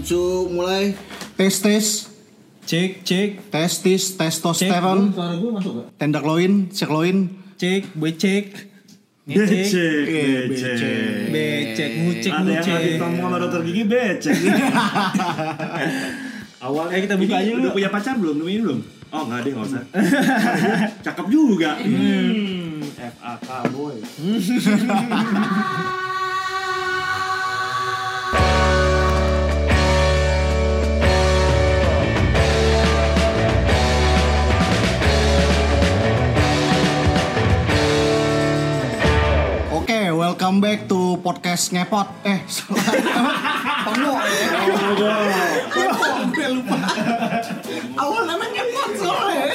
Cu, mulai tes tes Cek, cek, testis cek. testosteron Suara gue masuk gak? tenderloin sekloin Cek, becek. Becek, becek. Becek, ngucek, Ada yang habis ngomong sama dokter gigi becek. Awalnya Eh, kita buka aja dulu. Udah punya pacar belum? Nemuin belum? Oh nggak deh nggak usah. Cakep juga. Hmm. FAK boy. welcome back to podcast ngepot. Eh. Pongo ya. Gue lupa. Awal namanya ngepot soalnya.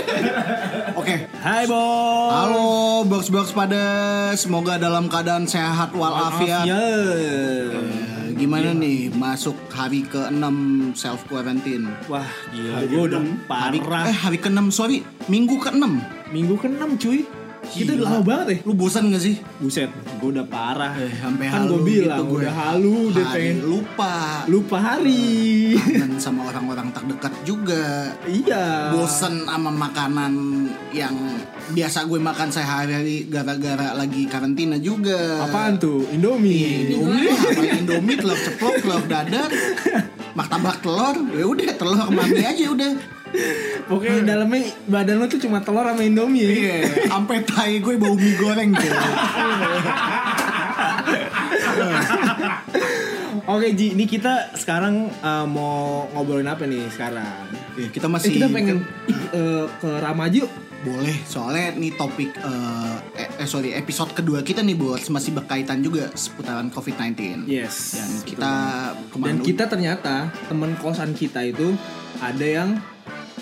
Oke. Hai, Bos. Halo, box box pada semoga dalam keadaan sehat walafiat. Ya. Eh, Gimana nih masuk hari ke-6 self quarantine? Wah, gila. Gue udah Hari parah. eh hari ke-6 sorry, minggu ke-6. Minggu ke-6, cuy. Kita udah Gila. lama banget ya. Lu bosan gak sih? Buset, gue udah parah. Eh, sampai kan gue halu bilang, gitu gue. udah halu, udah pengen lupa. lupa hari. Kangen sama orang-orang terdekat juga. iya. Bosen sama makanan yang biasa gue makan sehari-hari gara-gara lagi karantina juga. Apaan tuh? Indomie. Indomie, apa Indomie, telur ceplok, telur dadar, martabak telur, ya udah telur mami aja udah. Pokoknya dalamnya badan lo tuh cuma telur sama Indomie. Iya, sampai tai gue bau mie goreng tuh. Oke Ji, ini kita sekarang uh, mau ngobrolin apa nih sekarang? Ya, kita Eh, masih kita pengen ih, eh, ke Ramaji yuk. boleh soalnya nih topik eh, eh, eh, sorry episode kedua kita nih buat masih berkaitan juga seputaran COVID-19. Yes. Dan kita Dan ke mana? kita ternyata temen kosan kita itu ada yang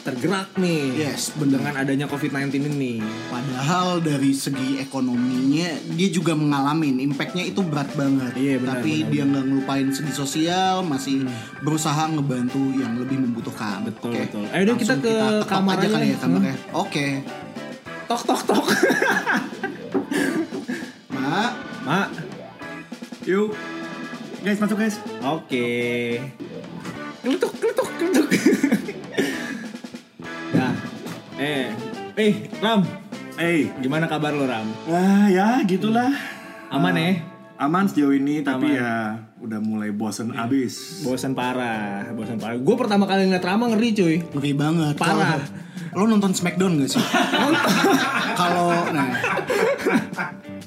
tergerak nih. Yes, bener. Dengan adanya COVID-19 ini. Padahal dari segi ekonominya dia juga mengalami impactnya itu berat banget. Iya, benar, Tapi benar, dia nggak ngelupain segi sosial, masih berusaha ngebantu yang lebih membutuhkan. Betul, Oke. betul. Ayo deh, kita ke tekok kamar aja kali ya kamarnya. Oke. Tok tok tok. Mak, Mak. Yuk. Guys masuk guys. Oke. Kletuk kletuk kletuk. Nah. Eh. Eh, Ram. Eh. Gimana kabar lo, Ram? Ah ya gitulah. Aman ya? Aman sejauh ini tapi Aman. ya udah mulai bosen abis. Bosan parah, bosan parah. Gue pertama kali ngeliat Rama ngeri cuy. ngeri banget. Parah. Kalau- Lo nonton Smackdown gak sih? Kalau nah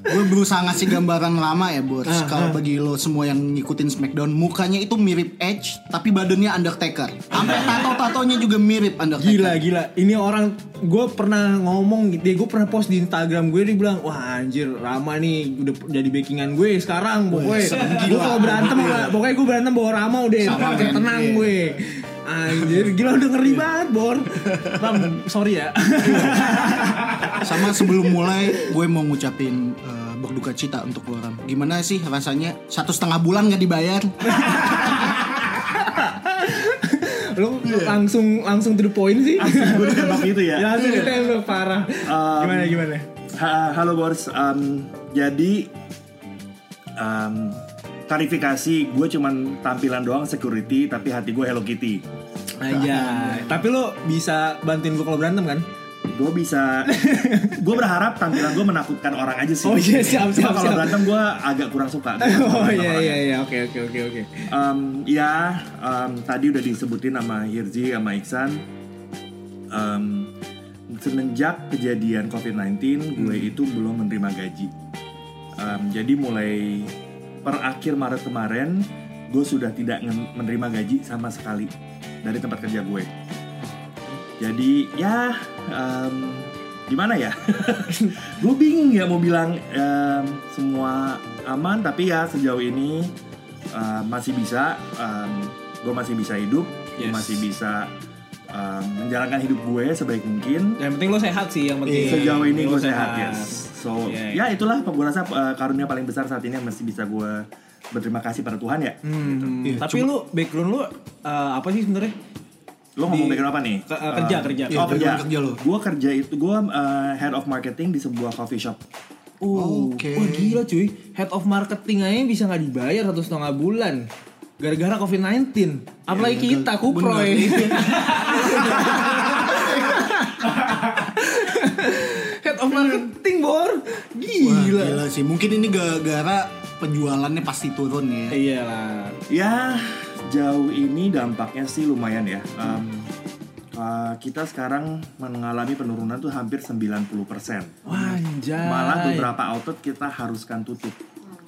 gue berusaha ngasih gambaran lama ya bos. Ah, Kalau bagi lo semua yang ngikutin Smackdown, mukanya itu mirip Edge, tapi badannya Undertaker. Sampai tato-tatonya juga mirip Undertaker. Gila gila. Ini orang gue pernah ngomong gitu. Gue pernah post di Instagram gue dia bilang, "Wah, anjir, Rama nih udah jadi backingan gue sekarang." Pokoknya gue kalau berantem pokoknya gue berantem bawa Rama udah Sama, tenang Iya. gue. Anjir, gila udah ngeri banget, Bor. Ram, sorry ya. Sama sebelum mulai, gue mau ngucapin eh, berduka cita untuk lo Ram. Gimana sih rasanya satu setengah bulan gak dibayar? Lu langsung langsung to the point sih. Gue ditembak gitu ya. Ya, langsung ditembak parah. Um, gimana gimana? Ha- halo Bors, Um, jadi um, klarifikasi gue cuman tampilan doang security tapi hati gue Hello Kitty. Aja. Tapi lo bisa bantuin gue kalau berantem kan? Gue bisa, gue berharap tampilan gue menakutkan orang aja sih. Oh iya, siap, Cuma siap, Kalau berantem gue agak kurang suka. Oh iya iya iya oke oke oke oke. Ya, um, tadi udah disebutin sama Hirzi sama Iksan. Um, semenjak kejadian COVID-19, gue Hmm. itu belum menerima gaji. Um, jadi mulai per akhir Maret kemarin, gue sudah tidak menerima gaji sama sekali dari tempat kerja gue. Jadi ya, um, gimana ya? gue bingung ya mau bilang um, semua aman, tapi ya sejauh ini uh, masih bisa, um, gue masih bisa hidup, gue Yes. masih bisa um, menjalankan hidup gue sebaik mungkin. Yang penting lo sehat sih yang penting. Sejauh ini Lo gue sehat, yes. So Iya, ya itulah gue rasa uh, karunia paling besar saat ini yang masih bisa gue berterima kasih pada Tuhan ya. Hmm, Iya, tapi lu background lu uh, apa sih sebenarnya? Lo ngomong background apa nih? Ke- uh, kerja, kerja. Iya, Oh kerja. background kerja lo. Gue kerja itu gue uh, head of marketing di sebuah coffee shop. Uh, Oke. Wah gila cuy, head of marketing aja bisa nggak dibayar satu setengah bulan. gara-gara COVID-19. Apalagi kita kuproy. Head of marketing, Bor. Wah, Gila. gila sih. Mungkin ini gara-gara penjualannya pasti turun ya. Iyalah. Ya jauh ini dampaknya sih lumayan ya. Em, uh, kita sekarang mengalami penurunan tuh hampir 90%. Wanjay. Malah beberapa outlet kita haruskan tutup.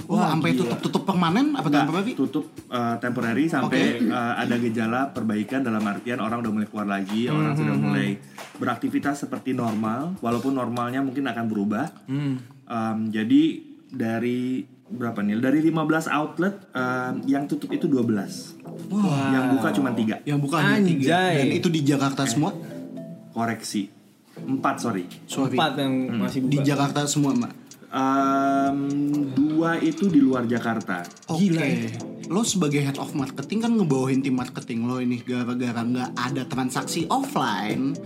Oh, Wah, sampai tutup tutup permanen apa apa tutup uh, temporary sampai uh, ada gejala perbaikan dalam artian orang udah mulai keluar lagi, orang sudah mulai beraktivitas seperti normal, walaupun normalnya mungkin akan berubah. Hmm. Um, jadi dari berapa nih? Dari 15 outlet um, yang tutup itu 12. Wah. Yang buka cuma tiga. Yang bukan hanya tiga. Dan itu di Jakarta semua. Koreksi. Empat sorry. Sorry. Empat yang masih buka. Di Jakarta semua, Mbak. Um, dua itu di luar Jakarta. Oke. Gila ya. Lo sebagai head of marketing kan ngebawahin tim marketing lo ini gara-gara nggak ada transaksi offline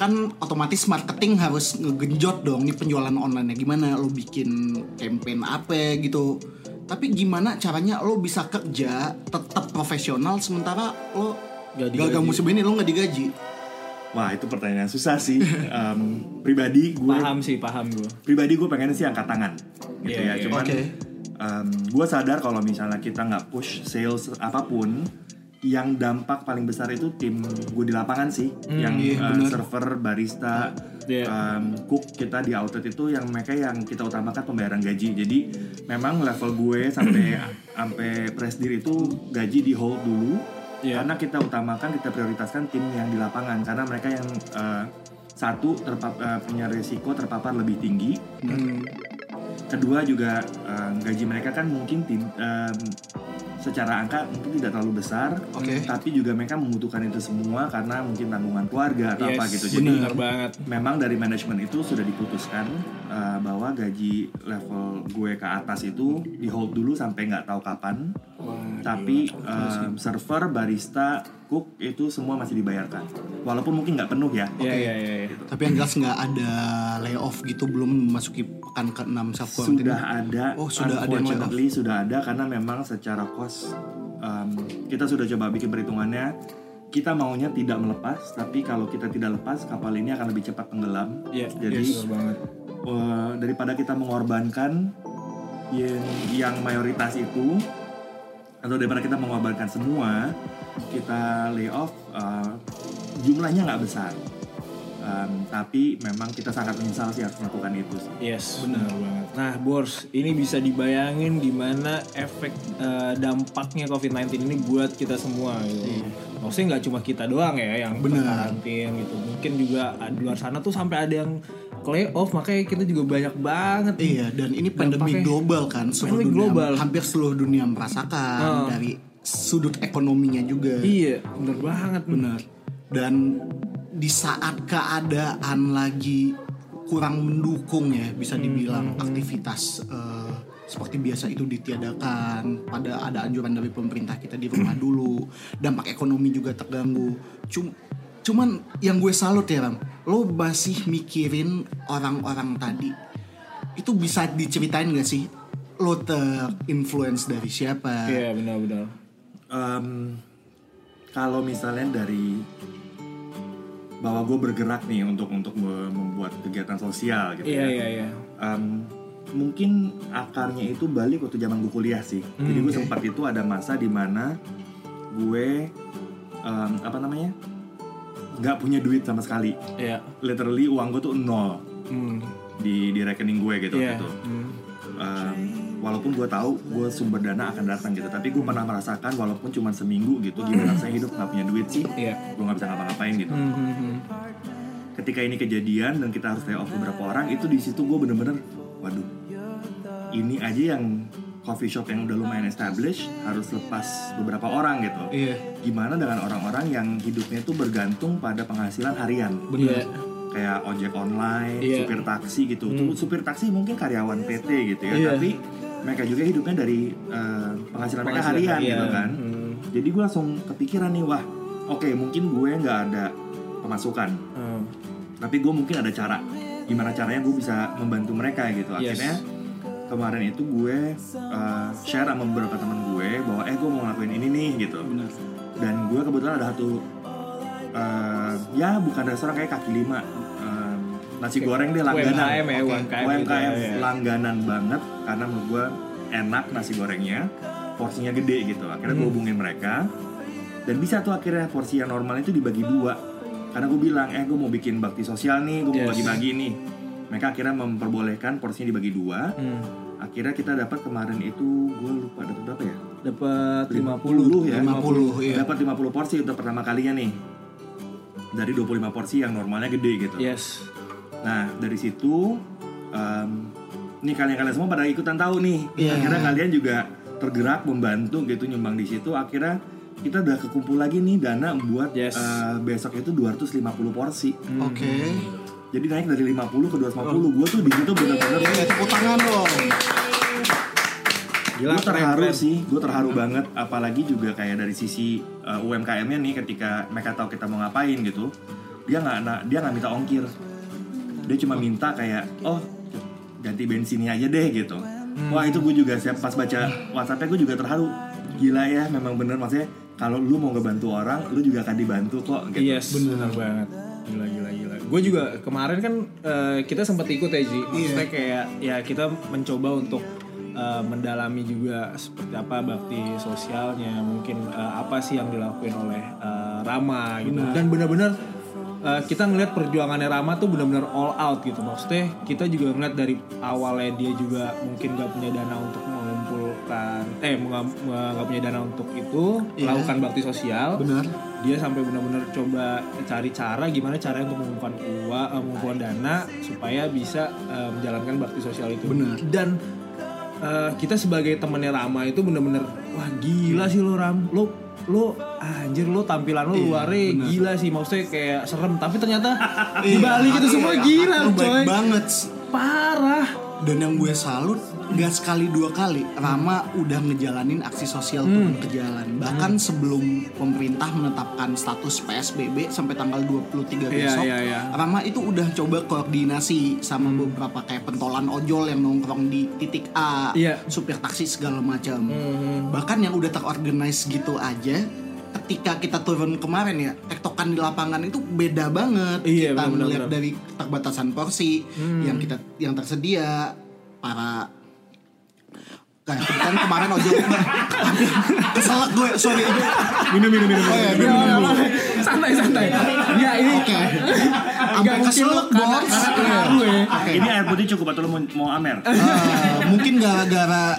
kan otomatis marketing harus ngegenjot dong nih penjualan online gimana lo bikin campaign apa gitu tapi gimana caranya lo bisa kerja tetap profesional sementara lo digaji. gagal musim ini lo nggak digaji Wah itu pertanyaan susah sih. Um, pribadi gue Paham sih, paham gue. pribadi gue pengen sih angkat tangan gitu Iya, ya iya. cuman Oke. gue sadar kalau misalnya kita nggak push sales apa pun yang dampak paling besar itu tim gue di lapangan sih yang iya, uh, server barista Iya. um, cook kita di outlet itu yang mereka yang kita utamakan pembayaran gaji jadi memang level gue sampai sampai presdir itu gaji di hold dulu Iya. karena kita utamakan kita prioritaskan tim yang di lapangan karena mereka yang uh, satu terpap- uh, punya risiko terpapar lebih tinggi Hmm. kedua juga eh, gaji mereka kan mungkin tim- em, secara angka mungkin tidak terlalu besar Oke. tapi juga mereka membutuhkan itu semua karena mungkin tanggungan keluarga atau apa Yes, gitu jadi benar banget. memang dari manajemen itu sudah diputuskan eh, bahwa gaji level gue ke atas itu di hold dulu sampai nggak tahu kapan Wah, tapi em, server barista cook itu semua masih dibayarkan. Walaupun mungkin nggak penuh ya. Iya, iya, iya. iya. tapi yang jelas nggak ada layoff gitu belum memasuki pekan ke-6 self quarantine sudah ada. Oh, sudah ada yang sudah ada karena memang secara cost um, kita sudah coba bikin perhitungannya. Kita maunya tidak melepas tapi kalau kita tidak lepas kapal ini akan lebih cepat tenggelam. Iya, jadi banget. uh, daripada kita mengorbankan yang, yang mayoritas itu atau daripada kita mengorbankan semua kita lay off uh, jumlahnya nggak besar Um, tapi memang kita sangat menyesal sih harus melakukan itu sih. Yes, benar banget. Nah, Bors, ini bisa dibayangin gimana efek eh, dampaknya COVID-19 ini buat kita semua gitu. Maksudnya nggak cuma kita doang ya yang Benar. karantin gitu. Mungkin juga di luar sana tuh sampai ada yang lay off, makanya kita juga banyak banget. nih. Iya, dan ini pandemi Dampaknya- global kan, seluruh dunia, global. hampir seluruh dunia merasakan Oh. dari sudut ekonominya juga. Iya, bener banget. Benar. Dan di saat keadaan lagi kurang mendukung ya, bisa Hmm, dibilang aktivitas eh, seperti biasa itu ditiadakan. Pada ada anjuran dari pemerintah kita di rumah dulu, dampak ekonomi juga terganggu. Cum- cuman yang gue salut ya Ram, lo masih mikirin orang-orang tadi. Itu bisa diceritain gak sih? Lo terinfluence dari siapa? Iya, benar-benar. Em, kalau misalnya dari bahwa gue bergerak nih untuk untuk me- membuat kegiatan sosial gitu Iya, ya. iya, iya. Em, mungkin akarnya itu balik waktu zaman gue kuliah sih. Jadi gue sempat itu ada masa di mana gue em, apa namanya nggak punya duit sama sekali. Iya. Literally uang gue tuh nol Hmm. di di rekening gue gitu Iya. gitu. Hmm. Um, walaupun gue tahu gue sumber dana akan datang gitu tapi gue pernah merasakan walaupun cuma seminggu gitu gimana saya hidup nggak punya duit sih Iya. gue nggak bisa ngapa-ngapain gitu hmm, hmm. ketika ini kejadian dan kita harus lay off beberapa orang itu di situ gue bener-bener waduh ini aja yang coffee shop yang udah lumayan established harus lepas beberapa orang gitu Iya. gimana dengan orang-orang yang hidupnya itu bergantung pada penghasilan harian Iya. kayak ojek online, Iya. supir taksi gitu. Tuh, supir taksi mungkin karyawan PT gitu ya, Iya. tapi mereka juga hidupnya dari eh, penghasilan, mereka Penghasilan harian harian. gitu kan. Hmm. Jadi gue langsung kepikiran nih, wah, oke mungkin gue nggak ada pemasukan, Hmm. tapi gue mungkin ada cara. Gimana caranya gue bisa membantu mereka gitu. Yes. Kemarin itu gue uh, share sama beberapa teman gue bahwa eh gue mau ngelakuin ini nih gitu. Dan gue kebetulan ada satu uh, ya bukan restoran kayak kaki lima um, nasi goreng deh langganan. UMKM ya, Oke, UMKM UMKM gitu ya. langganan banget karena menurut gue enak nasi gorengnya porsinya gede gitu. Akhirnya gue Hmm. hubungin mereka. Dan bisa tuh akhirnya porsi yang normal itu dibagi dua. Karena gue bilang eh gue mau bikin bakti sosial nih gue mau Yes. bagi-bagi nih mereka akhirnya memperbolehkan porsinya dibagi dua Hmm. akhirnya kita dapat kemarin itu gue lupa dapat berapa ya Dapat 50 50 ya 50, iya. dapat 50 porsi untuk pertama kalinya nih dari 25 porsi yang normalnya gede gitu Yes. nah dari situ em, nih kalian-kalian semua pada ikutan tahu nih Iya. akhirnya kalian juga tergerak membantu gitu nyumbang di situ akhirnya kita udah kekumpul lagi nih dana buat Yes. eh, besok itu 250 porsi Oke. Jadi naik dari 50 ke 250 gue tuh di situ bener-bener Oke, tepuk tangan dong. Gila, gue terharu keren, sih, gue terharu banget. Apalagi juga kayak dari sisi uh, UMKM-nya nih, ketika mereka tahu kita mau ngapain gitu, dia nggak dia nggak minta ongkir, dia cuma minta kayak, oh ganti bensinnya aja deh gitu. Wah itu gue juga siap pas baca WhatsAppnya gue juga terharu. Gila ya, memang bener maksudnya kalau lu mau ngebantu orang, lu juga akan dibantu kok. Gitu. Yes, benar banget. Gila gila. Gue juga kemarin kan eh, kita sempat ikut ya Ji. Maksudnya kayak ya kita mencoba untuk eh, mendalami juga seperti apa bakti sosialnya, mungkin eh, apa sih yang dilakuin oleh eh, Rama gitu. Dan benar-benar eh, kita ngelihat perjuangannya Rama tuh benar-benar all out gitu. Maksudnya kita juga ngeliat dari awalnya dia juga mungkin gak punya dana untuk eh nggak punya dana untuk itu Iya. melakukan bakti sosial Benar. dia sampai benar-benar coba cari cara gimana caranya untuk mengumpulkan uang, eh, mengumpulkan dana supaya bisa eh, menjalankan bakti sosial itu. Benar. Dan eh, kita sebagai temannya Rama itu benar-benar wah gila sih lo Ram, lo lo anjir lo tampilan lo Iya, luarnya gila sih maksudnya kayak serem tapi ternyata Iya, di balik itu semua hati- gila coy banget. parah Dan yang gue salut nggak sekali dua kali Rama udah ngejalanin aksi sosial turun ke jalan. Bahkan sebelum pemerintah menetapkan status PSBB sampai tanggal 23 Iya, besok, iya, iya. Rama itu udah coba koordinasi sama beberapa kayak pentolan ojol yang nongkrong di titik A, Iya. supir taksi segala macam. Hmm. Bahkan yang udah terorganize gitu aja ketika kita turun kemarin ya tektokan di lapangan itu beda banget. Iya, kita benar-benar, melihat dari keterbatasan porsi yang kita yang tersedia para kayak kebetulan kemarin ojol keselak gue sorry Minum minum minum. Oh, iya, minum, minum, minum. minum. santai santai ya ini oke mungkin keselak bos karena terharu ya. Ini air putih cukup atau lo mau, mau amer? Eh, mungkin gara-gara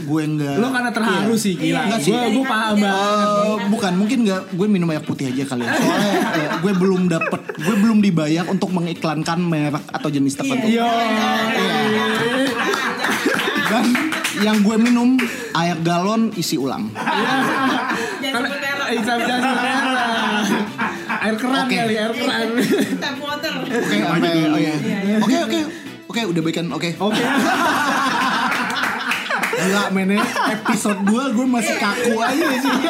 gue nggak lo karena terharu Iya. sih gila Nggak sih. gue gue paham banget Eh, bukan mungkin nggak gue minum air putih aja kali ya soalnya eh, gue belum dapet gue belum dibayar untuk mengiklankan merek atau jenis tertentu yo dan yang gue minum air galon isi ulang. Karena eh. Air keran Oke. kali, air keran. tap water. Oke sampai oh ya oke. Oke oke. Udah baikan oke. Oke. Gila men ya, episode 2 gue masih kaku aja sih.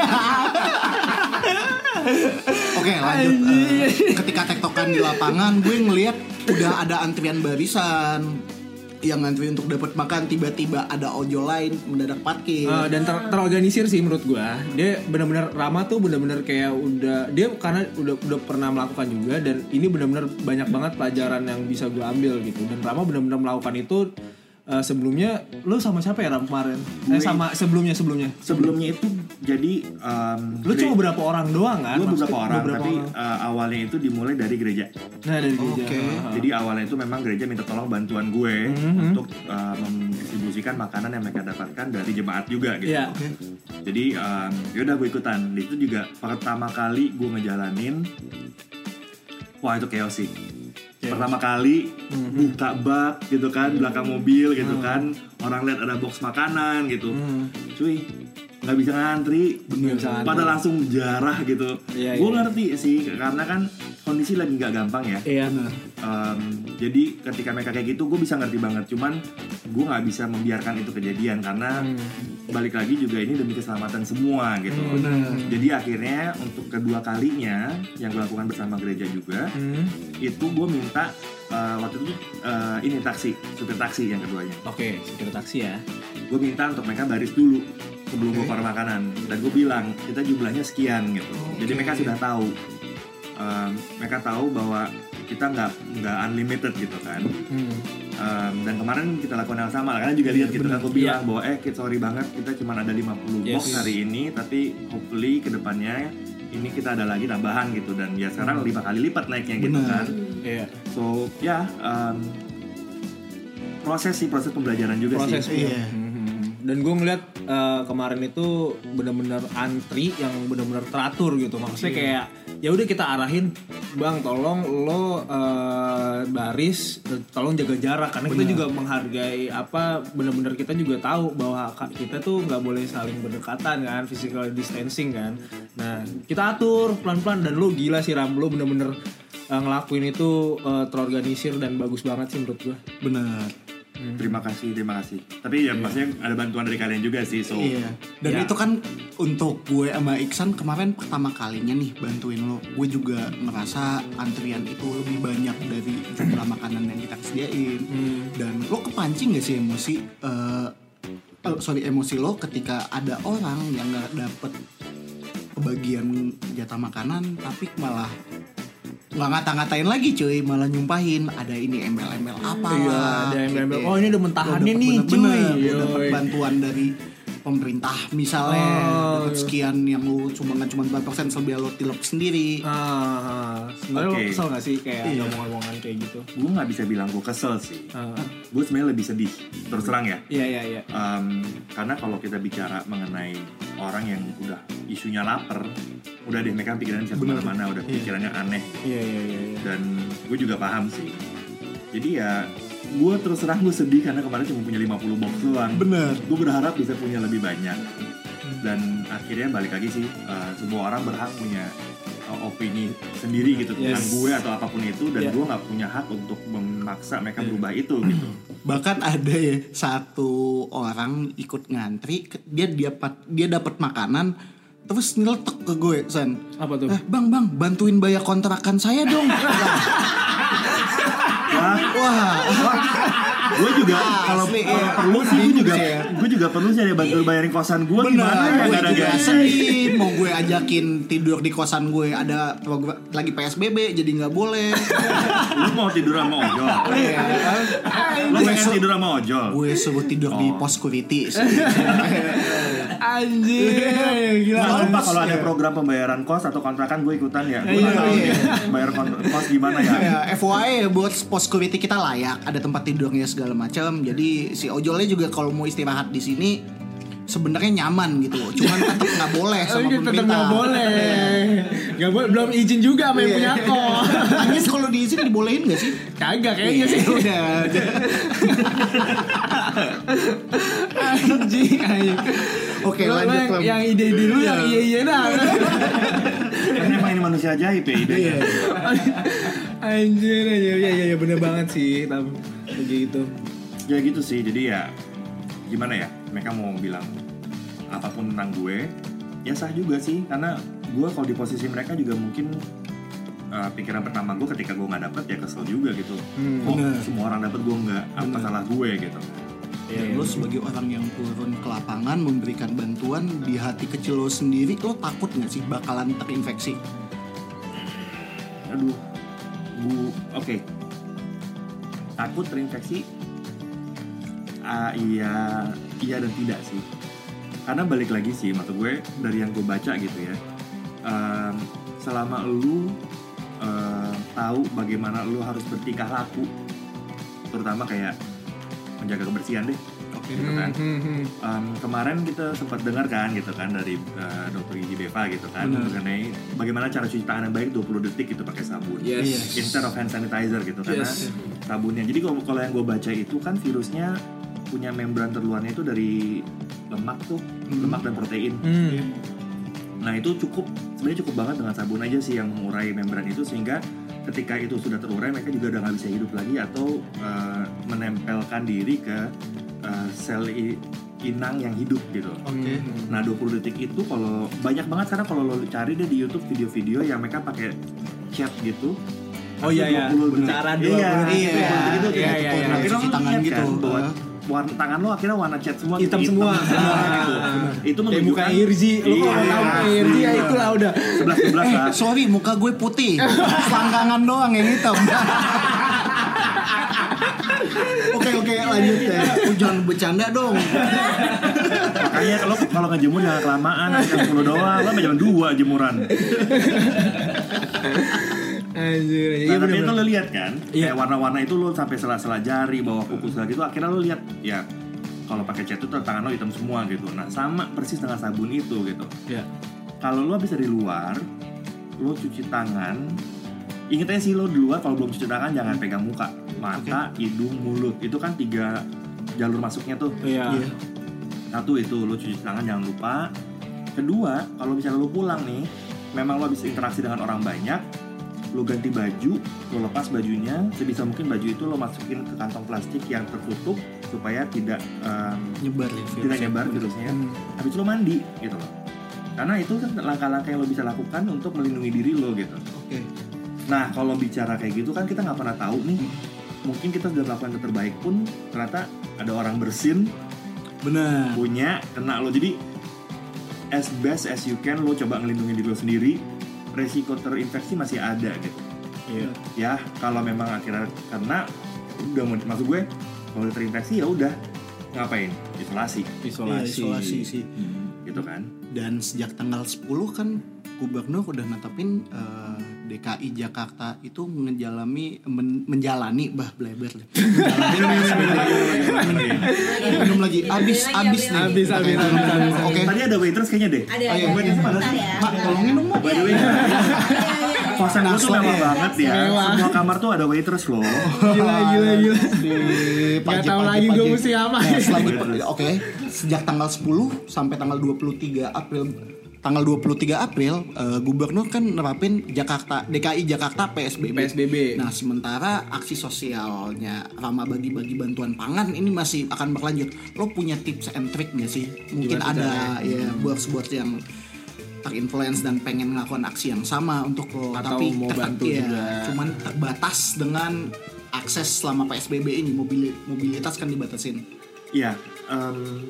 Oke lanjut Eh, Ketika tektokan di lapangan Gue ngelihat udah ada antrian barisan Yang ngantri untuk dapat makan Tiba-tiba ada ojol lain mendadak parkir Eh, dan ter- terorganisir sih menurut gua. Dia benar-benar Rama tuh benar-benar kayak udah dia karena udah udah pernah melakukan juga dan ini benar-benar banyak banget pelajaran yang bisa gua ambil gitu. Dan Rama benar-benar melakukan itu eh, sebelumnya lu sama siapa ya Ram kemarin? Eh Gue- sama sebelumnya sebelumnya. Sebelumnya itu jadi um, Lu cuma berapa orang doang kan? gue beberapa orang, beberapa tapi orang. uh, awalnya itu dimulai dari gereja. Nah dari gereja. Oke. Ah. Jadi awalnya itu memang gereja minta tolong bantuan gue Mhm. untuk uh, mendistribusikan makanan yang mereka dapatkan dari jemaat juga gitu. Iya. Jadi um, yaudah gue ikutan. Itu juga pertama kali gue ngejalanin, wah itu chaos sih. Chaos. Pertama kali Mhm. buka bak gitu kan, belakang mobil gitu kan, orang lihat ada box makanan gitu, Mhm. cuy nggak bisa ngantri, bisa ngantri. pada langsung jarah gitu. Iya, gue iya. ngerti sih karena kan kondisi lagi nggak gampang ya. Iya. Um, jadi ketika mereka kayak gitu gue bisa ngerti banget cuman gue nggak bisa membiarkan itu kejadian karena balik lagi juga ini demi keselamatan semua gitu loh. Jadi akhirnya untuk kedua kalinya yang gue lakukan bersama gereja juga Hmm. itu gue minta uh, waktu itu uh, ini taksi supir taksi yang keduanya. Oke, supir taksi ya. Gue minta untuk mereka baris dulu sebelum gue keluar makanan dan gue bilang kita jumlahnya sekian gitu. Jadi mereka sudah tahu. Um, mereka tahu bahwa kita nggak nggak unlimited gitu kan. Hmm. Um, dan kemarin kita lakukan hal sama karena juga lihat gitu kan gue bilang bahwa eh sorry banget kita cuma ada 50 box Yes. hari ini tapi hopefully ke depannya ini kita ada lagi tambahan gitu dan ya sekarang lima kali lipat naiknya gitu Benar. kan Iya. so ya um, proses sih proses pembelajaran juga Proses sih Iya. Mhm. Dan gue ngeliat eh, kemarin itu bener-bener antri yang bener-bener teratur gitu. Maksudnya kayak ya udah kita arahin, bang tolong lo eh, baris, tolong jaga jarak karena kita juga menghargai apa bener-bener kita juga tahu bahwa kita tuh nggak boleh saling berdekatan kan, physical distancing kan. Nah kita atur pelan-pelan dan lo gila sih Ram, lo bener-bener eh, ngelakuin itu eh, terorganisir dan bagus banget sih menurut gue. Bener. terima kasih terima kasih tapi ya maksudnya ada bantuan dari kalian juga sih so Iya. Dan Ya. itu kan untuk gue sama Iksan kemarin pertama kalinya nih bantuin lo. Gue juga ngerasa antrian itu lebih banyak dari jumlah makanan yang kita sediain. Dan lo kepancing gak sih emosi? eh eh, sorry emosi lo ketika ada orang yang nggak dapet kebagian jatah makanan tapi malah nggak ngata-ngatain lagi cuy malah nyumpahin ada ini embel-embel apa Iya, ada yang gitu. embel, oh ini ada mentahannya nih, bener-bener, cuy. dapet Yoi. bantuan dari pemerintah misalnya Oh, dapat iya. sekian yang lu cuma nggak cuma 4% persen selebih lo tilep sendiri Ah, sebenarnya Oke. lo kesel gak sih kayak Iya. ngomong-ngomongan kayak gitu? gue nggak bisa bilang gue kesel sih Ah, gue sebenarnya lebih sedih terus terang ya iya iya iya. Um, karena kalau kita bicara mengenai orang yang udah isunya lapar, udah deh mereka pikirannya bisa ke mana-mana, udah pikirannya aneh Iya iya iya. iya. dan gue juga paham sih. Jadi ya gue terus terang gue sedih karena kemarin cuma punya 50 box doang. bener Gue berharap bisa punya lebih banyak dan akhirnya balik lagi sih uh, semua orang berhak punya uh, opini sendiri gitu tentang Yes. gue atau apa pun itu dan Yeah. gue nggak punya hak untuk memaksa mereka berubah itu gitu. bahkan ada ya satu orang ikut ngantri dia dapat dia dapat makanan terus nyeletuk ke gue san Apa tuh? eh bang bang bantuin bayar kontrakan saya dong wah gue juga kalau Asli, iya. perlu sih gue juga ya. gue juga perlu sih ada bantu bayarin kosan gue gimana ya gue ada gaji mau gue ajakin tidur di kosan gue ada lagi psbb jadi nggak boleh. Lu mau tidur sama ojol? Lu Gue pengen tidur sama ojol? Gue suruh tidur di Oh. pos security Anjir, gila. Nggak apa kalau ada program pembayaran kos atau kontrakan gue ikutan ya gue Iya, nggak tahu iya. bayar kos gimana ya ya, FYI buat pos security kita layak, ada tempat tidurnya segala macam. Jadi si ojolnya juga kalau mau istirahat di sini sebenarnya nyaman gitu. Cuman tetap nggak boleh sama Tapi tetap pemerintah. nggak boleh. Nggak boleh, belum izin juga sama yang punya kos. Anies kalau diizin dibolehin gak sih? Kagak kayaknya sih. Udah. Anjing, anjing. Oke lo lanjut yang, Lam. yang ide-ide lu yang iya iya dah. karena emang ini manusia ajaib ya idenya Anjir, anjir, ya ya ya bener banget sih, tam begitu. ya gitu sih jadi ya gimana ya mereka mau bilang apa pun tentang gue ya sah juga sih karena gue kalau di posisi mereka juga mungkin uh, pikiran pertama gue ketika gue nggak dapet ya kesel juga gitu Hmm, kok bener. semua orang dapet gue nggak apa Bener. salah gue gitu Dan lo sebagai orang yang turun ke lapangan memberikan bantuan di hati kecil lo sendiri, lo takut nggak sih bakalan terinfeksi? aduh bu oke. Takut terinfeksi? Ah, iya iya dan tidak sih. Karena balik lagi sih maksud gue dari yang gue baca gitu ya. Em, selama lu em, tahu bagaimana lu harus bertingkah laku terutama kayak menjaga kebersihan deh Oke. gitu kan Hmm, hmm, hmm. Um, kemarin kita sempat dengar kan gitu kan dari uh, dokter Gigi Beva gitu kan mengenai bagaimana cara cuci tangan yang baik 20 detik gitu pakai sabun Yes. instead of hand sanitizer gitu karena Yes. sabunnya jadi kalau kalau yang gue baca itu kan virusnya punya membran terluarnya itu dari lemak tuh lemak dan protein Hmm. nah itu cukup sebenarnya cukup banget dengan sabun aja sih yang mengurai membran itu sehingga ketika itu sudah terurai mereka juga udah nggak bisa hidup lagi atau uh, menempelkan diri ke uh, sel inang yang hidup gitu. Oke. Nah 20 detik itu kalau banyak banget sekarang kalau lo cari deh di YouTube video-video yang mereka pakai chat gitu. Oh iya ya, 20 detik. cara 20 Iya, detik iya, itu ya. gitu, Iya kayak iya gitu. iya. Akhirnya Cuci lo tangan lihat gitu. kan, bahwa Heeh. Warna tangan lo akhirnya warna chat semua gitu, Hitam semua. semua gitu. Itu menunjukkan buka Irji, lo kalau Iya. tahu Irji ya itulah udah. 11 12 lah. Sorry, muka gue putih. Selangkangan doang yang hitam. Oke oke lanjut ya. Lu jangan bercanda dong. Makanya kalau kalau ngejemur jangan kelamaan, jam 10 doang, lo jam 2 jemuran. Anjir, Nah, iya tapi bener itu lo lihat kan, Iya. kayak warna-warna itu lo sampai sela-sela jari, bawah kuku segala gitu, akhirnya lo lihat ya kalau pakai cat itu tangan lo hitam semua gitu. Nah sama persis dengan sabun itu gitu. Iya. Kalau lo habis dari luar, lo cuci tangan. Ingat aja sih lo di luar kalau belum cuci tangan jangan pegang muka, mata, hidung, mulut. Itu kan tiga jalur masuknya tuh. Iya. Iya. Satu itu lo cuci tangan jangan lupa. Kedua, kalau misalnya lo pulang nih, memang lo habis interaksi dengan orang banyak, lo ganti baju, lo lepas bajunya, sebisa mungkin baju itu lo masukin ke kantong plastik yang tertutup supaya tidak em, Nyebar ya. tidak nyebar virusnya. Hmm. Habis lo mandi gitu loh. Karena itu kan langkah-langkah yang lo bisa lakukan untuk melindungi diri lo gitu. Oke. Nah kalau bicara kayak gitu kan kita nggak pernah tahu nih. Mungkin kita sudah melakukan yang terbaik pun ternyata ada orang bersin Benar. punya kena lo jadi as best as you can lo coba ngelindungin diri lo sendiri resiko terinfeksi masih ada gitu Iya. ya kalau memang akhirnya karena udah mau maksud gue kalau udah terinfeksi ya udah ngapain isolasi Iya, Isolasi. isolasi sih. gitu kan Dan sejak tanggal 10 kan gubernur udah netapin eh, DKI Jakarta itu menjalani men- menjalani bah bleber minum lagi abis abis nih Abis, abis, abis, abis. oke tadi ada waitress kayaknya deh Ada Oh, iya. ada. Waitress mana sih? mak tolongin dong mak by the way kosan gue tuh Nah, mewah banget ya semua kamar tuh ada waitress loh Gila gila gila. Di Gak tahu lagi gue mesti apa. Nah, oke sejak tanggal 10 sampai tanggal 23 April tanggal 23 April eh, gubernur kan nerapin Jakarta DKI Jakarta PSBB. PSBB. Nah, sementara aksi sosialnya Rama bagi-bagi bantuan pangan ini masih akan berlanjut. Lo punya tips and trick nggak sih? Mungkin Gimana ada ya buat-buat yang terinfluence dan pengen ngelakuin aksi yang sama untuk lo Atau tapi mau ter- bantu iya, juga. cuman terbatas dengan akses selama PSBB ini mobili- mobilitas kan dibatasin. Iya, em,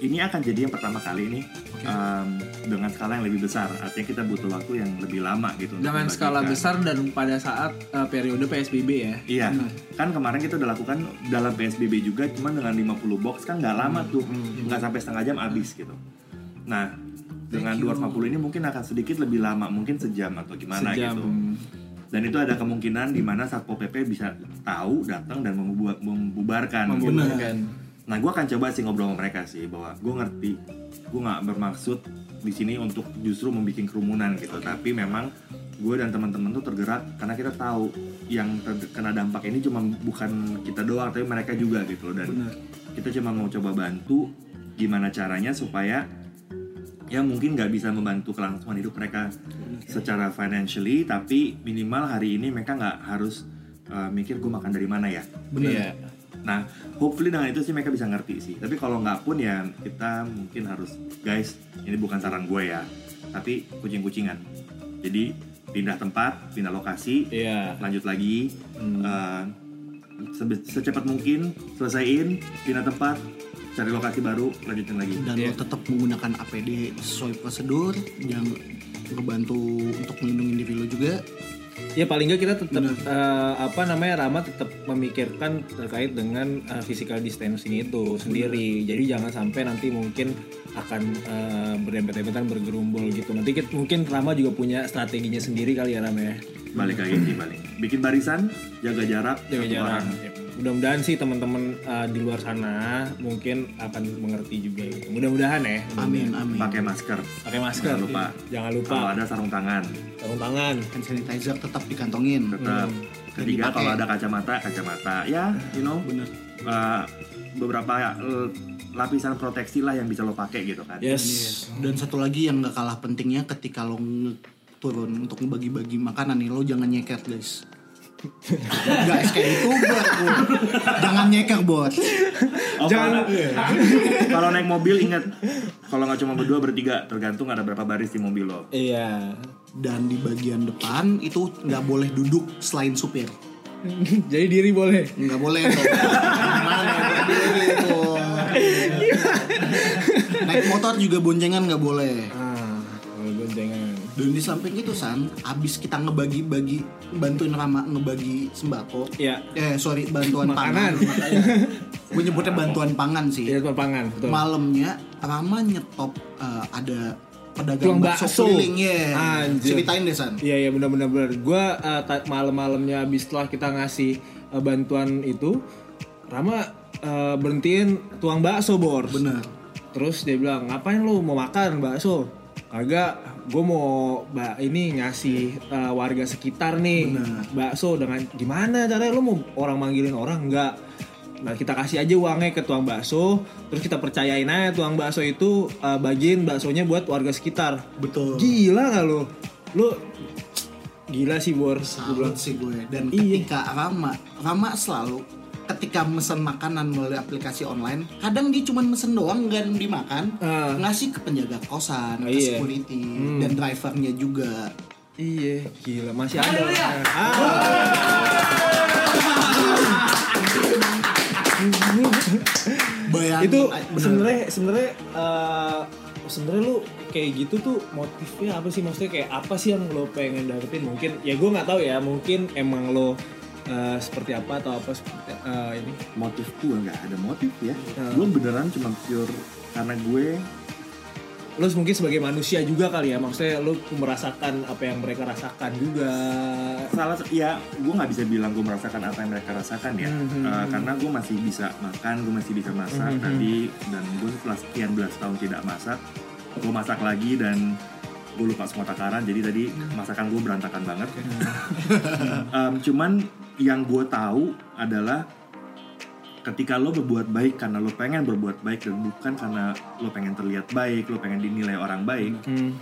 ini akan jadi yang pertama kali nih em, dengan skala yang lebih besar. Artinya kita butuh waktu yang lebih lama gitu. Dengan skala besar dan pada saat uh, periode PSBB ya. Iya, kan kemarin kita udah lakukan dalam PSBB juga, cuman dengan 50 box kan nggak lama tuh, nggak sampai setengah jam habis gitu. Nah, dengan 250 ini mungkin akan sedikit lebih lama, mungkin sejam atau gimana Sejam. gitu. Dan itu ada kemungkinan di mana Satpol PP bisa tahu, datang dan membu- membubarkan. gitu. Membubarkan. Nah, gue akan coba sih ngobrol sama mereka sih bahwa gue ngerti, gue nggak bermaksud di sini untuk justru membuat kerumunan gitu, tapi memang gue dan teman-teman tuh tergerak karena kita tahu yang terkena dampak ini cuma bukan kita doang, tapi mereka juga gitu loh. dan kita cuma mau coba bantu gimana caranya supaya ya mungkin nggak bisa membantu kelangsungan hidup mereka secara financially, tapi minimal hari ini mereka nggak harus uh, mikir gue makan dari mana ya. Iya. Nah, hopefully dengan itu sih mereka bisa ngerti sih. Tapi kalau nggak pun ya kita mungkin harus, guys, ini bukan saran gue ya, tapi kucing-kucingan. Jadi pindah tempat, pindah lokasi, Iya. lanjut lagi, eh, sebe- secepat mungkin selesaiin, pindah tempat, cari lokasi baru, lanjutin lagi. Dan Iya. lo tetap menggunakan APD sesuai prosedur yang ngebantu untuk melindungi diri lo juga. Ya paling nggak kita tetap eh, apa namanya Rama tetap memikirkan terkait dengan eh, physical distancing itu sendiri. Jadi jangan sampai nanti mungkin akan eh, berdempet-dempetan bergerumbul gitu. Nanti kita, mungkin Rama juga punya strateginya sendiri kali ya Rama ya. Balik lagi balik. Bikin barisan, jaga jarak, Jaga jarak. orang. Ya. Mudah-mudahan sih teman-teman eh, di luar sana mungkin akan mengerti juga gitu. Mudah-mudahan ya. Amin, amin. Pakai masker, Pakai masker. Jangan lupa. Jangan lupa. kalau ada sarung tangan, Sarung tangan. Hand sanitizer tetap dikantongin. tetap. Hmm. Ketiga kalau ada kacamata, kacamata. Ya, you know, Bener. uh, beberapa uh, lapisan proteksi lah yang bisa lo pakai gitu kan. Yes. Dan satu lagi yang gak kalah pentingnya ketika lo turun untuk ngebagi-bagi makanan nih lo jangan nyeker guys kayak itu bos jangan nyeker bos Oh, Jangan- kalau- naik mobil ingat kalau nggak cuma berdua bertiga tergantung ada berapa baris di mobil lo. Iya. dan di bagian depan itu nggak boleh duduk selain supir Jadi diri boleh. nggak boleh gimana dong. naik motor juga boncengan nggak boleh Ah, kalau goncengan. Dan di samping itu san abis kita ngebagi-bagi bantuin Rama ngebagi sembako Iya. eh sorry bantuan Makanan. pangan gue nyebutnya bantuan pangan sih Iya, pangan, betul. malamnya Rama nyetop eh, ada pedagang bakso bakso. keliling ya Anjir. ceritain deh san Iya iya benar benar. Gua uh, malam-malamnya habis setelah kita ngasih uh, bantuan itu, Rama uh, berhentiin tuang bakso bor. bener Terus dia bilang ngapain lu mau makan bakso? Kagak, gue mau ba ini ngasih uh, warga sekitar nih Bener. bakso dengan gimana caranya lu mau orang manggilin orang enggak? Nah kita kasih aja uangnya ke tuang bakso, terus kita percayain aja tuang bakso itu uh, bagiin baksonya buat warga sekitar. betul Gila gak lu? Lu gila sih Bor. Salut sih gue dan Iya. ketika Rama Rama selalu ketika mesen makanan melalui aplikasi online kadang dia cuma mesen doang nggak dimakan Ah. ngasih ke penjaga kosan ke iya. security Hmm. dan drivernya juga Iya, gila masih ada. Ah. bayangin itu ah, sebenarnya sebenarnya eh, sebenarnya lu kayak gitu tuh motifnya apa sih maksudnya kayak apa sih yang lo pengen dapetin mungkin ya gue nggak tahu ya mungkin emang lo eh, seperti apa atau apa seperti eh, ini Motif gue nggak ada motif ya. Hmm. Gue beneran cuma pure karena gue lo mungkin sebagai manusia juga kali ya maksudnya lo merasakan apa yang mereka rasakan juga salah ya gue nggak bisa bilang gue merasakan apa yang mereka rasakan ya Mhm. Eh, karena gue masih bisa makan gue masih bisa masak Mhm. tadi dan gue setelah sekian belas tahun tidak masak gue masak lagi dan gue lupa semua takaran jadi tadi masakan gue berantakan banget Em, cuman yang gue tahu adalah ketika lo berbuat baik karena lo pengen berbuat baik dan bukan karena lo pengen terlihat baik lo pengen dinilai orang baik Hmm,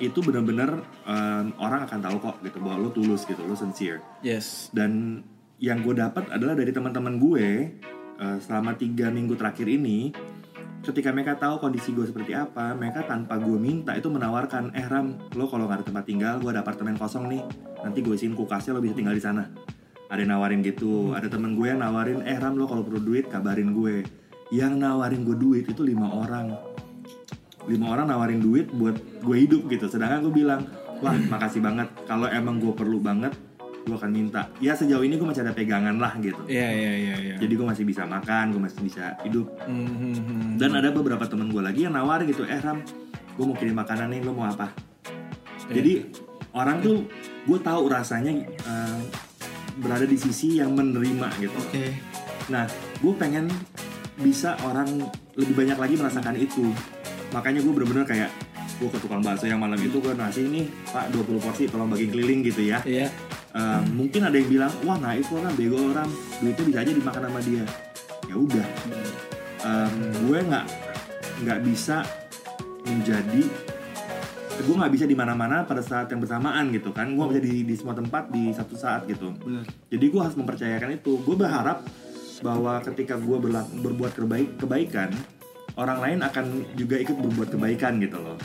itu bener-bener em, orang akan tahu kok gitu bahwa lo tulus gitu lo sincere. Yes. Dan yang gue dapat adalah dari teman-teman gue eh, selama tiga minggu terakhir ini ketika mereka tahu kondisi gue seperti apa mereka tanpa gue minta itu menawarkan eh Ram lo kalau nggak ada tempat tinggal gue ada apartemen kosong nih. Nanti gue isiin kulkasnya lo bisa tinggal di sana ada yang nawarin gitu. Ada temen gue yang nawarin eh Ram lo kalau perlu duit kabarin gue. Yang nawarin gue duit itu lima orang. Lima orang nawarin duit buat gue hidup gitu. Sedangkan gue bilang wah makasih banget. Kalau emang gue perlu banget gue akan minta. Ya sejauh ini gue masih ada pegangan lah gitu. Iya iya iya iya. Jadi gue masih bisa makan gue masih bisa hidup. Hmm, hmm, hmm. dan ada beberapa temen gue lagi yang nawarin gitu eh Ram gue mau kirim makanan nih lo mau apa? Jadi orang tuh gue tahu rasanya eh, berada di sisi yang menerima gitu oke Nah, gue pengen bisa orang lebih banyak lagi merasakan itu. Makanya gue bener-bener kayak gue ke tukang bakso yang malam itu gue ngasih nih pak 20 porsi tolong bagi keliling gitu ya. iya Eh, mungkin ada yang bilang wah naif orang bego orang duitnya bisa aja dimakan sama dia. Ya udah, Em, gue nggak nggak bisa menjadi gue nggak bisa di mana-mana pada saat yang bersamaan gitu kan gue bisa di, di semua tempat di satu saat gitu bener jadi gue harus mempercayakan itu. Gue berharap bahwa ketika gue berla- berbuat kebaik kebaikan, orang lain akan juga ikut berbuat kebaikan gitu loh.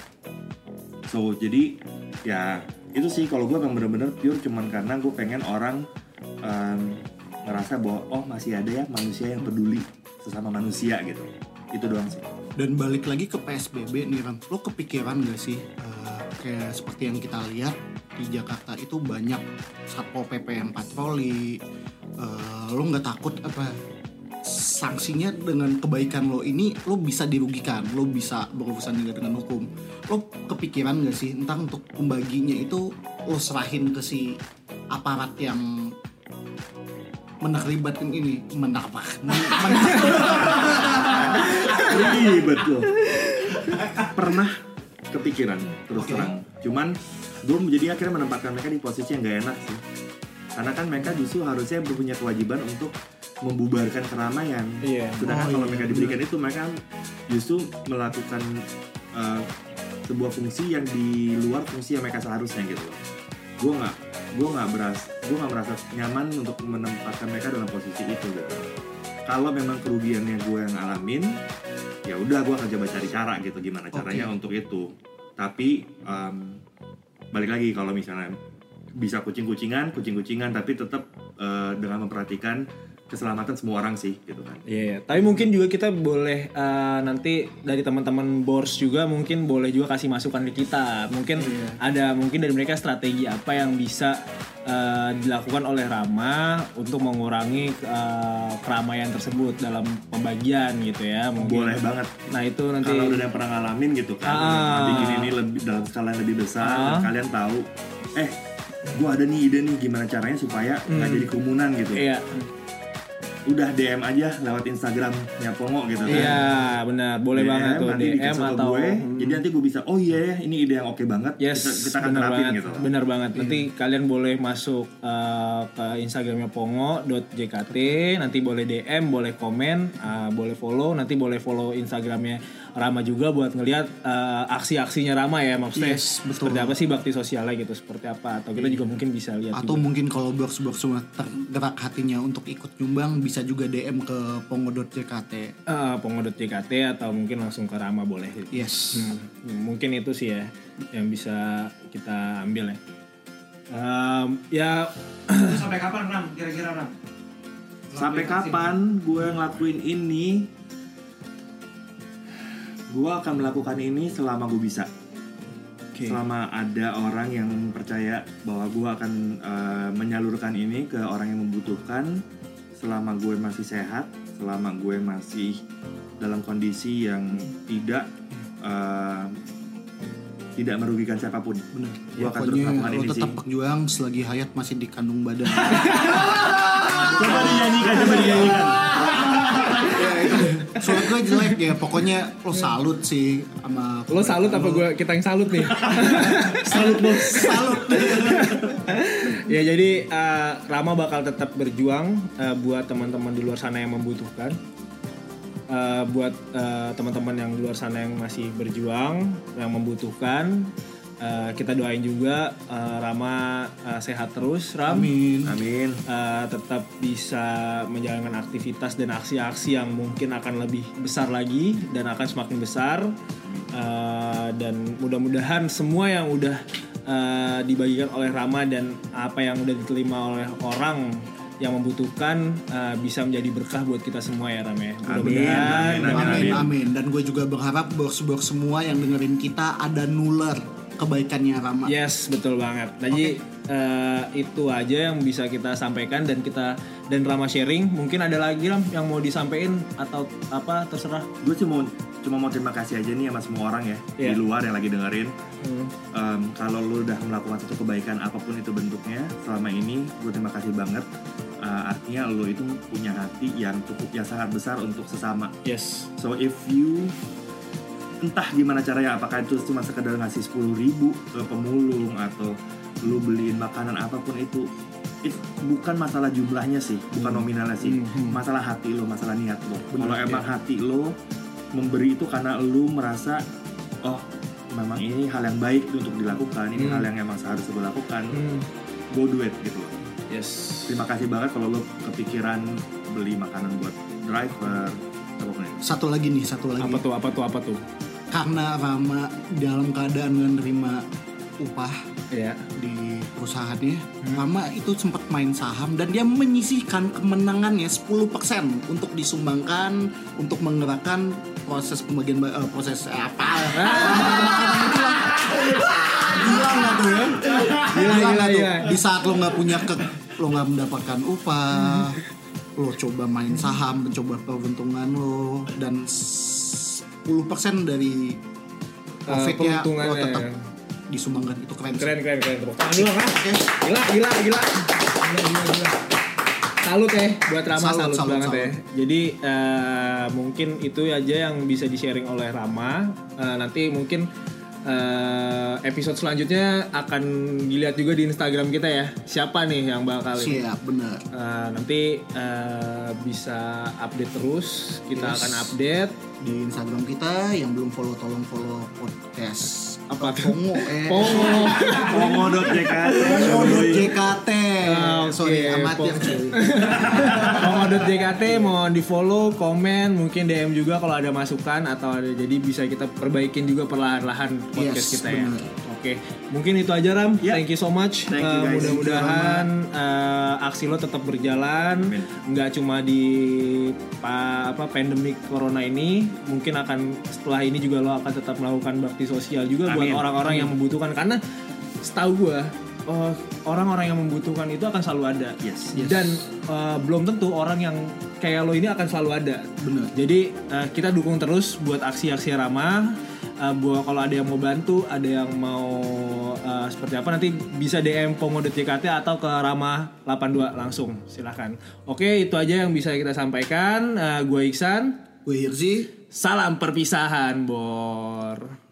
So jadi ya itu sih kalau gue memang bener-bener pure cuman karena gue pengen orang em, ngerasa bahwa oh masih ada ya manusia yang peduli sesama manusia gitu. Itu doang sih. Dan balik lagi ke PSBB nih Ram. Lo kepikiran gak sih eh, kayak seperti yang kita lihat di Jakarta itu banyak satpol pp yang patroli eh, lo nggak takut apa sanksinya dengan kebaikan lo ini lo bisa dirugikan lo bisa berurusan juga dengan hukum. Lo kepikiran gak sih tentang untuk pembaginya itu lo serahin ke si aparat yang menerlibatkan ini? Menapa Ribet loh. Pernah kepikiran terus Oke. terang. Cuman gue jadi akhirnya menempatkan mereka di posisi yang gak enak sih. Karena kan mereka justru harusnya punya kewajiban untuk membubarkan keramaian. Iya. Sedangkan Oh, kalau iya, mereka diberikan itu mereka justru melakukan uh, sebuah fungsi yang di luar fungsi yang mereka seharusnya gitu loh gue nggak gue nggak beras gue nggak merasa nyaman untuk menempatkan mereka dalam posisi itu gitu kalau memang kerugiannya gue yang ngalamin ya udah gue akan coba cari cara gitu gimana caranya untuk itu. Tapi em, balik lagi kalau misalnya bisa kucing-kucingan kucing-kucingan tapi tetap eh, dengan memperhatikan keselamatan semua orang sih gitu kan Iya, iya. tapi mungkin juga kita boleh eh, nanti dari teman-teman bors juga mungkin boleh juga kasih masukan ke kita. Mungkin ada mungkin dari mereka strategi apa yang bisa eh, dilakukan oleh Rama untuk mengurangi eh, keramaian tersebut dalam pembagian gitu ya. Mungkin. boleh banget Nah itu nanti. kalau udah ada yang pernah ngalamin gitu kan Ah. bikin ini lebih dalam skala yang lebih besar Ah. dan kalian tahu eh gua ada nih ide nih gimana caranya supaya nggak jadi kerumunan gitu Hmm. Iya, udah DM aja lewat Instagramnya Pongo gitu kan. Iya benar, boleh DM, banget tuh nanti DM atau gue. Jadi nanti gue bisa oh iya ya ini ide yang oke banget. Yes, kita, kita akan bener terapin banget, gitu. Bener banget. Nanti kalian boleh masuk uh, ke Instagramnya pongo.jkt, nanti boleh DM, boleh komen, uh, boleh follow, nanti boleh follow Instagramnya Rama juga buat ngelihat uh, aksi-aksinya Rama ya, maksudnya Yes, betul. seperti apa sih bakti sosialnya gitu, seperti apa? Atau kita juga mungkin bisa lihat Atau juga. mungkin kalau box-box semua tergerak hatinya untuk ikut nyumbang bisa juga DM ke pongo.jkt. Uh, pongo.jkt atau mungkin langsung ke Rama boleh. Yes. Hmm, mungkin itu sih ya yang bisa kita ambil ya. Um, ya Itu sampai kapan Ram? Kira-kira Ram? sampai kapan gue ngelakuin ini gue akan melakukan ini selama gue bisa Oke. selama ada orang yang percaya bahwa gue akan eh, menyalurkan ini ke orang yang membutuhkan selama gue masih sehat selama gue masih dalam kondisi yang tidak eh, tidak merugikan siapa pun Bener. Gue akan terus Pokoknya melakukan lo ini tetap berjuang selagi hayat masih di kandung badan. coba dinyanyikan coba dinyanyikan Suara gue jelek ya, pokoknya lo salut sih sama Lo salut apa gue kita yang salut nih? salut bos salut. ya jadi eh, Rama bakal tetap berjuang eh, buat teman-teman di luar sana yang membutuhkan. Eh, buat eh, teman-teman yang di luar sana yang masih berjuang, yang membutuhkan. Eh, kita doain juga eh, Rama eh, sehat terus, Ram. Amin. amin Eh, tetap bisa menjalankan aktivitas dan aksi-aksi yang mungkin akan lebih besar lagi dan akan semakin besar Eh, dan mudah-mudahan semua yang udah eh, dibagikan oleh Rama dan apa yang udah diterima oleh orang yang membutuhkan eh, bisa menjadi berkah buat kita semua ya Ram ya. Mudah-mudahan Amin, amin, Amin, amin. amin. Dan gue juga berharap box-box semua yang dengerin kita ada nuler kebaikannya Rama. Yes, betul banget. Jadi eh, itu aja yang bisa kita sampaikan dan kita dan Rama sharing. Mungkin ada lagi Ram yang mau disampaikan atau apa terserah. gue cuma cuma mau terima kasih aja nih sama semua orang ya Iya. di luar yang lagi dengerin Hmm. Em, kalau lu udah melakukan satu kebaikan apa pun itu bentuknya selama ini gue terima kasih banget Eh, artinya lu itu punya hati yang cukup yang sangat besar untuk sesama Yes. so if you entah gimana caranya apakah itu cuma sekedar ngasih 10.000 ribu ke pemulung atau lu beliin makanan apa pun itu it- bukan masalah jumlahnya sih bukan nominalnya sih Hmm. masalah hati lo masalah niat lo kalau ya. emang hati lo memberi itu karena lu merasa oh memang ini hal yang baik untuk dilakukan ini Hmm. hal yang emang seharusnya gue lakukan Hmm. go do it gitu loh Yes. terima kasih banget kalau lo kepikiran beli makanan buat driver Satu lagi nih, satu lagi. Apa tuh? Apa tuh? Apa tuh? Karena Rama dalam keadaan menerima upah Ya. di perusahaannya, Rama itu sempat main saham dan dia menyisihkan kemenangannya 10% untuk disumbangkan untuk menggerakkan proses pembagian ba- eh, proses eh, apa? Gila nggak tuh ya? Gila, gila, tuh? gila. Di saat lo nggak punya ke, lo nggak mendapatkan upah, lo coba main saham, mencoba peruntungan lo dan 10% dari profitnya lo keuntungannya. tetap disumbangkan itu keren sih. Keren, keren, keren. Tepuk tangan dulu. Oke. Gila, gila, gila. Gila, gila, gila. Salut ya buat Rama Salut, salut, salut, banget ya. salut. Jadi eh, mungkin itu aja yang bisa di sharing oleh Rama. Eh, nanti mungkin eh, episode selanjutnya akan dilihat juga di Instagram kita ya. Siapa nih yang bakal Siap, bener. Eh, nanti eh, bisa update terus. Kita Yes. akan update. Di Instagram kita yang belum follow tolong follow podcast Apa tuh? Pongo eh. Pongo. Pongo.jkt. Pongo.jkt. Ah, oke, Sorry, amatir. Pongo. Pongo.jkt mau di follow, komen, mungkin DM juga kalau ada masukan atau ada jadi bisa kita perbaikin juga perlahan-lahan podcast Yes, kita ya. benar. Oke, mungkin itu aja Ram. Ya. Thank you so much. Thank you, Uh. Mudah-mudahan uh, aksi lo tetap berjalan, Amin. nggak cuma di pa, apa pandemik corona ini, mungkin akan setelah ini juga lo akan tetap melakukan bakti sosial juga buat Amin. orang-orang yang membutuhkan karena setahu gua uh, orang-orang yang membutuhkan itu akan selalu ada. Yes. Dan uh, belum tentu orang yang kayak lo ini akan selalu ada. Bener. Jadi uh, kita dukung terus buat aksi-aksi ramah. Uh, buat kalau ada yang mau bantu, ada yang mau uh, seperti apa nanti bisa DM Pongo.jkt atau ke Ramah 82 langsung silahkan. Oke itu aja yang bisa kita sampaikan. Uh, gue Iksan. Gue Hirzi. Salam perpisahan, Bor.